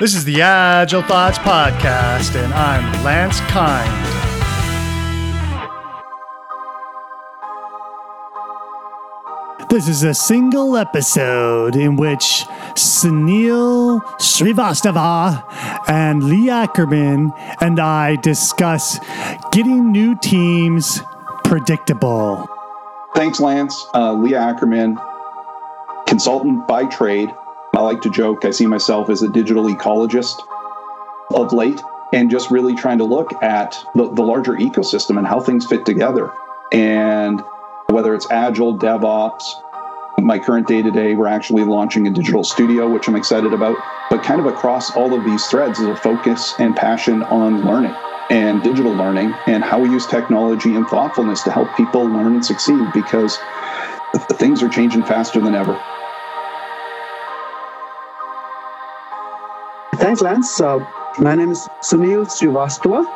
This is the Agile Thoughts Podcast, and I'm Lance Kind. This is a single episode in which Sunil Srivastava and Lee Ackerman and I discuss getting new teams predictable. Thanks, Lance. Uh, Lee Ackerman, consultant by trade. I like to joke, I see myself as a digital ecologist of late and just really trying to look at the, the larger ecosystem and how things fit together. And whether it's Agile, DevOps, my current day to day, we're actually launching a digital studio, which I'm excited about. But kind of across all of these threads is a focus and passion on learning and digital learning and how we use technology and thoughtfulness to help people learn and succeed because things are changing faster than ever. Thanks, Lance. Uh, my name is Sunil Srivastava.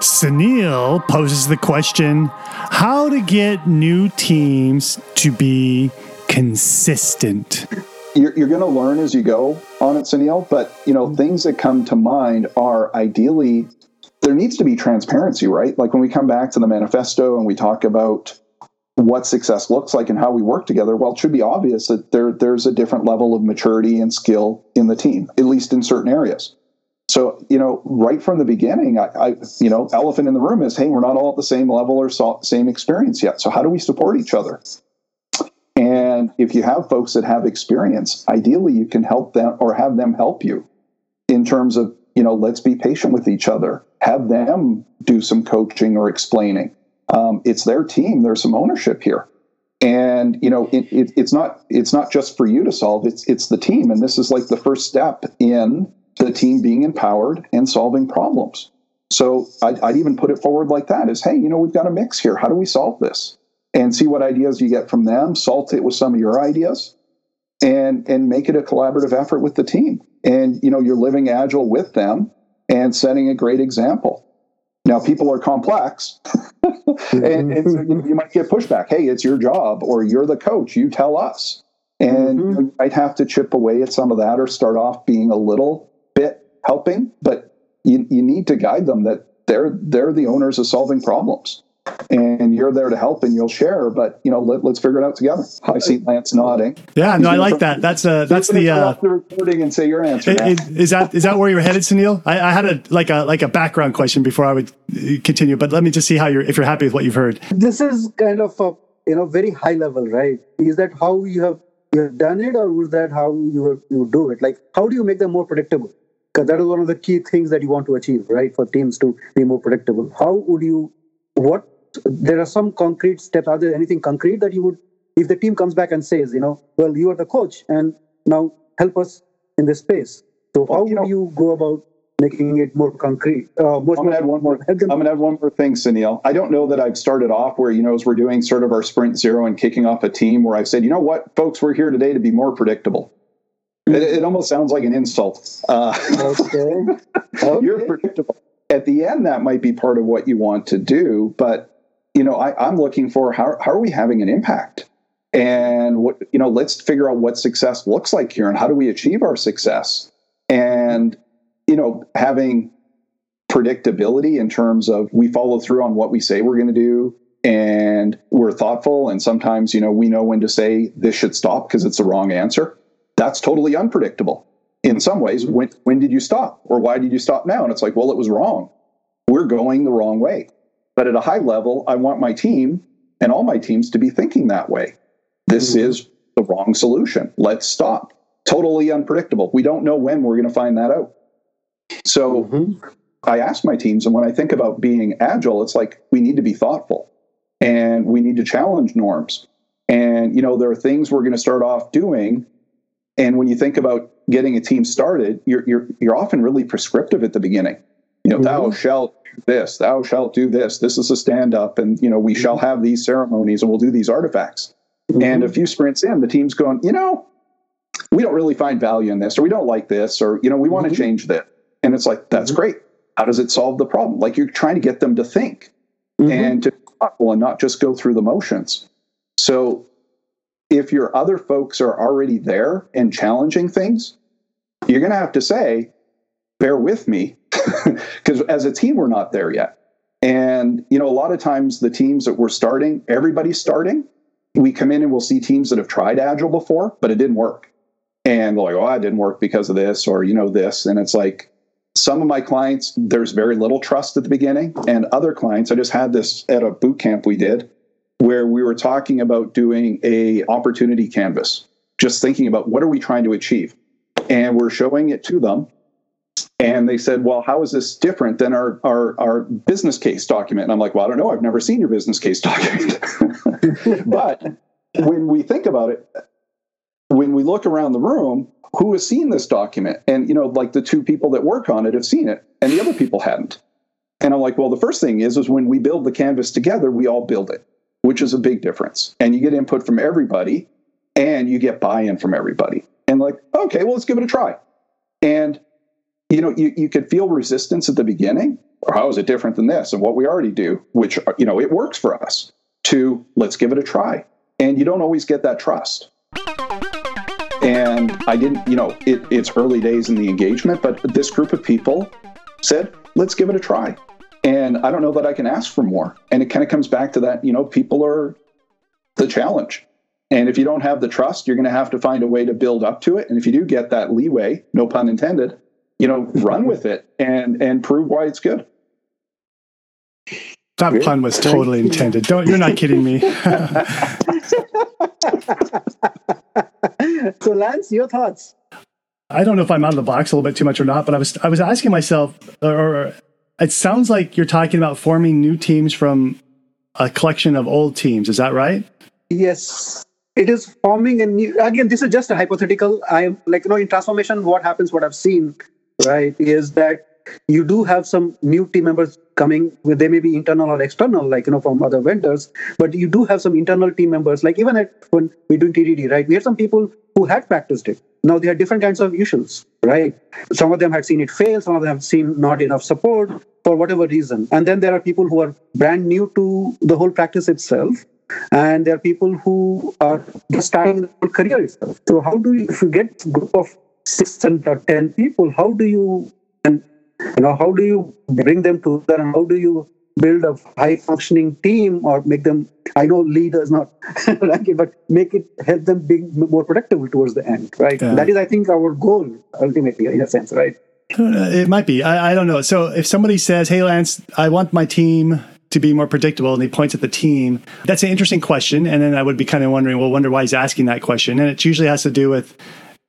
Sunil poses the question how to get new teams to be consistent. You're, you're going to learn as you go on it, Sunil, but you know things that come to mind are ideally there needs to be transparency, right? Like when we come back to the manifesto and we talk about what success looks like and how we work together, well, it should be obvious that there there's a different level of maturity and skill in the team, at least in certain areas. So, you know, right from the beginning, I, I, you know, elephant in the room is, hey, we're not all at the same level or so, same experience yet. So, how do we support each other? And if you have folks that have experience, ideally you can help them or have them help you in terms of, you know, let's be patient with each other. Have them do some coaching or explaining. Um, it's their team. There's some ownership here, and you know, it, it, it's not it's not just for you to solve. It's it's the team, and this is like the first step in the team being empowered and solving problems. So I'd, I'd, even put it forward like that: is hey, you know, we've got a mix here. How do we solve this? And see what ideas you get from them. Salt it with some of your ideas, and and make it a collaborative effort with the team. And you know, you're living agile with them and setting a great example. Now, people are complex, and, and so you, you, might get pushback. Hey, it's your job, or you're the coach. You tell us, and mm-hmm. you might have to chip away at some of that, or start off being a little bit helping. But you, you need to guide them that they're they're the owners of solving problems and you're there to help and you'll share but you know let, us figure it out together. I see lance nodding. Yeah no i like that. That's uh that's the uh the recording and say your answer is that is that where you're headed sunil? I, I, had a like a like a background question before i would uh, continue but let me just see how you're if you're happy with what you've heard. This is kind of a you know very high level right? Is that how you have you have done it or is that how you you do it? Like how do you make them more predictable? Because that is one of the key things that you want to achieve right? For teams to be more predictable. How would you what there are some concrete steps. Are there anything concrete that you would, if the team comes back and says, you know, well, you are the coach and now help us in this space. So how would you go about making it more concrete? Uh, I'm going to add one more. I'm going to add one more thing, Sunil. I don't know that I've started off where you know as we're doing sort of our sprint zero and kicking off a team where I've said, you know what, folks, we're here today to be more predictable. It, it almost sounds like an insult. Uh, okay. okay. You're predictable. At the end, that might be part of what you want to do, but you know, I, I'm looking for how, how are we having an impact? And what, you know, let's figure out what success looks like here and how do we achieve our success? And, you know, having predictability in terms of we follow through on what we say we're going to do and we're thoughtful and sometimes you know we know when to say this should stop because it's the wrong answer. That's totally unpredictable. In some ways when when did you stop? Or why did you stop now? And it's like well it was wrong. We're going the wrong way but at a high level, I want my team and all my teams to be thinking that way. This mm-hmm. is the wrong solution. Let's stop. Totally unpredictable. We don't know when we're going to find that out. So mm-hmm. I ask my teams, and when I think about being agile, it's like we need to be thoughtful and we need to challenge norms. And, you know, there are things we're going to start off doing. And when you think about getting a team started, you're, you're, you're often really prescriptive at the beginning. You know, mm-hmm. thou shalt do this, thou shalt do this. This is a stand up, and you know we mm-hmm. shall have these ceremonies, and we'll do these artifacts. Mm-hmm. And a few sprints in, the team's going, you know, we don't really find value in this, or we don't like this, or you know, we want to mm-hmm. change this. And it's like that's mm-hmm. great. How does it solve the problem? Like you're trying to get them to think mm-hmm. and to thoughtful and not just go through the motions. So if your other folks are already there and challenging things, you're going to have to say, bear with me, because as a team, we're not there yet. And, you know, a lot of times the teams that we're starting, everybody's starting. We come in and we'll see teams that have tried Agile before, but it didn't work. And they're like, oh, it didn't work because of this or, you know, this. And it's like, some of my clients, there's very little trust at the beginning. And other clients, I just had this at a boot camp we did where we were talking about doing a opportunity canvas, just thinking about what are we trying to achieve. And we're showing it to them and they said, Well, how is this different than our, our, our business case document? And I'm like, Well, I don't know. I've never seen your business case document. but when we think about it, when we look around the room, who has seen this document? And, you know, like the two people that work on it have seen it, and the other people hadn't. And I'm like, well, the first thing is, is when we build the canvas together, we all build it, which is a big difference. And you get input from everybody, and you get buy-in from everybody. And like, okay, well, let's give it a try. And you know, you, you could feel resistance at the beginning. Or how is it different than this and what we already do, which, you know, it works for us, to let's give it a try. And you don't always get that trust. And I didn't, you know, it, it's early days in the engagement, but this group of people said, let's give it a try. And I don't know that I can ask for more. And it kind of comes back to that, you know, people are the challenge. And if you don't have the trust, you're going to have to find a way to build up to it. And if you do get that leeway, no pun intended, you know, run with it and and prove why it's good. That really? pun was totally intended. Don't you're not kidding me. so Lance, your thoughts? I don't know if I'm out of the box a little bit too much or not, but I was I was asking myself, or it sounds like you're talking about forming new teams from a collection of old teams. Is that right? Yes it is forming a new again this is just a hypothetical i am like you know in transformation what happens what i've seen right, is that you do have some new team members coming they may be internal or external like you know from other vendors but you do have some internal team members like even at when we're doing tdd right? We had some people who had practiced it. Now they had different kinds of issues right? Some of them had seen it fail some of them have seen not enough support for whatever reason. And then there are people who are brand new to the whole practice itself and there are people who are just starting the career itself. So how do you if you get group of six and ten people, how do you and you know how do you bring them together and how do you build a high functioning team or make them i know leaders not like it but make it help them be more productive towards the end right? Yeah. that is i think our goal ultimately in a sense right? Uh, it might be. I, I don't know. So if somebody says hey lance i want my team to be more predictable and he points at the team that's an interesting question. And then i would be kind of wondering well wonder why he's asking that question. And it usually has to do with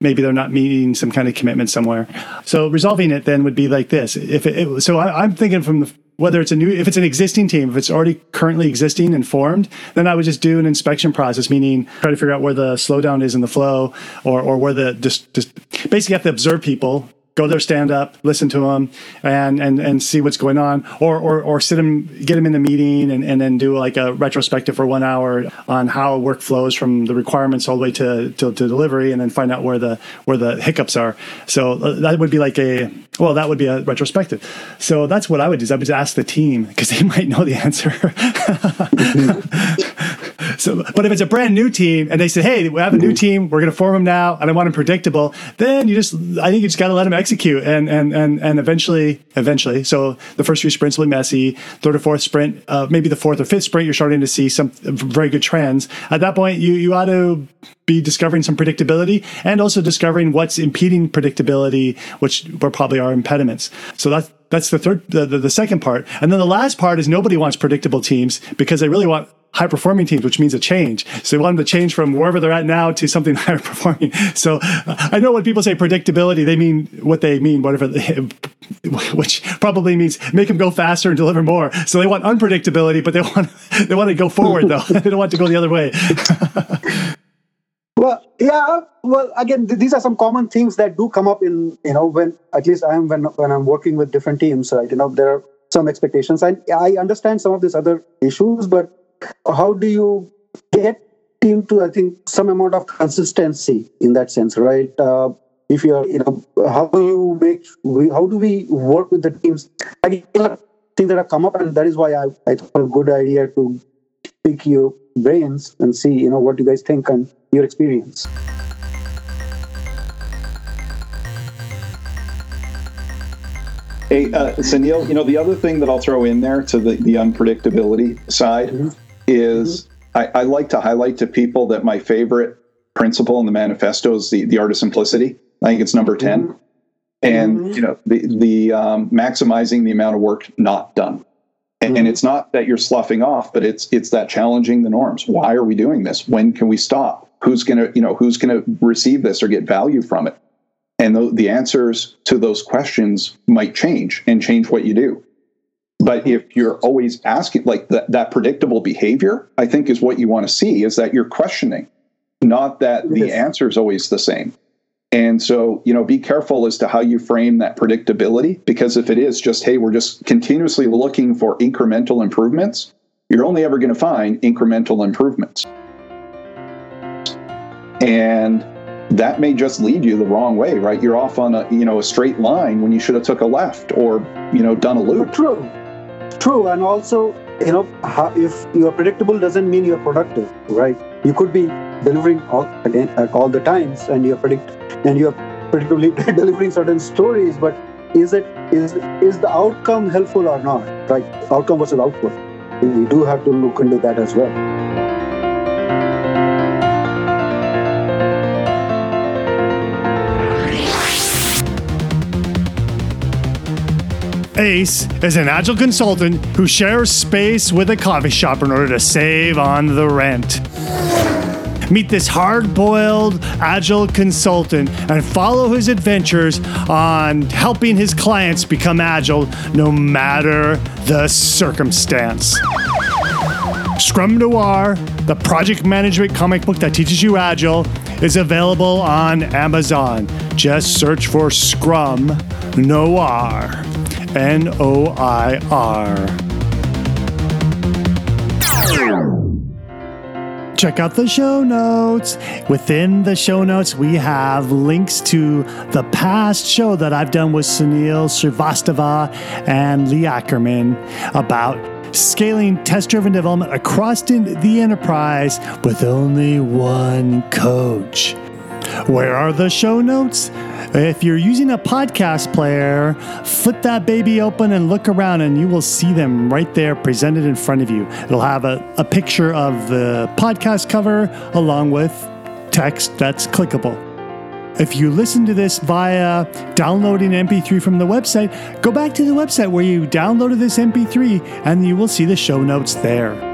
maybe they're not meeting some kind of commitment somewhere. So resolving it then would be like this. If it, it so I, am thinking from the, whether it's a new, if it's an existing team, if it's already currently existing and formed, then I would just do an inspection process, meaning try to figure out where the slowdown is in the flow or, or where the just, just basically have to observe people go there, stand up, listen to them, and and and see what's going on, or or or sit them, get them in the meeting, and, and then do like a retrospective for one hour on how work flows from the requirements all the way to, to, to delivery, and then find out where the where the hiccups are. So uh, that would be like a well, that would be a retrospective. So that's what I would do. Is I would just ask the team because they might know the answer. so, but if it's a brand new team and they say, "Hey, we have a new team, we're going to form them now, and I want them predictable," then you just, I think you just got to let them execute, and and and and eventually, eventually. So the first few sprints will be messy. Third or fourth sprint, uh, maybe the fourth or fifth sprint, you're starting to see some very good trends. At that point, you you ought to be discovering some predictability and also discovering what's impeding predictability, which were probably our impediments. So that's that's the third, the, the, the second part, and then the last part is nobody wants predictable teams because they really want high performing teams, which means a change. So they want them to change from wherever they're at now to something higher performing. So uh, I know when people say predictability, they mean what they mean, whatever, they, which probably means make them go faster and deliver more. So they want unpredictability, but they want they want to go forward though. they don't want to go the other way. well, yeah. Well, again, th- these are some common things that do come up in you know when at least I am when when I'm working with different teams. Right, you know there are some expectations, and I understand some of these other issues, but how do you get team to i think some amount of consistency in that sense right? Uh, if you're you know how do you make how do we work with the teams? Again things that have come up and that is why i, I thought a good idea to pick your brains and see you know what you guys think and your experience. Hey, uh, Sunil, you know, the other thing that I'll throw in there to the, the unpredictability side mm-hmm. Is mm-hmm. I, I, like to highlight to people that my favorite principle in the manifesto is the, the art of simplicity. I think it's number 10. Mm-hmm. And, mm-hmm. you know, the, the um, maximizing the amount of work not done. And, and mm-hmm. it's not that you're sloughing off, but it's it's that challenging the norms. Why are we doing this? When can we stop? Who's gonna, you know, who's gonna receive this or get value from it? And the, the answers to those questions might change and change what you do. But if you're always asking, like that, that predictable behavior, I think is what you want to see is that you're questioning, not that the yes. answer is always the same. And so, you know, be careful as to how you frame that predictability, because if it is just, hey, we're just continuously looking for incremental improvements, you're only ever going to find incremental improvements. And that may just lead you the wrong way, right? You're off on a you know a straight line when you should have took a left or you know done a loop. True, true, and also you know if you're predictable doesn't mean you're productive, right? You could be delivering all again at all the times, and you're predict and you're predictably delivering certain stories, but is it is is the outcome helpful or not? Right, outcome versus output. You do have to look into that as well. Ace is an agile consultant who shares space with a coffee shop in order to save on the rent. Meet this hard boiled, agile consultant and follow his adventures on helping his clients become agile no matter the circumstance. Scrum Noir, the project management comic book that teaches you agile, is available on Amazon. Just search for Scrum Noir. N O I R. Check out the show notes. Within the show notes, we have links to the past show that I've done with Sunil Srivastava and Lee Ackerman about scaling test driven development across the enterprise with only one coach. Where are the show notes? If you're using a podcast player, flip that baby open and look around, and you will see them right there presented in front of you. It'll have a, a picture of the podcast cover along with text that's clickable. If you listen to this via downloading MP3 from the website, go back to the website where you downloaded this MP3 and you will see the show notes there.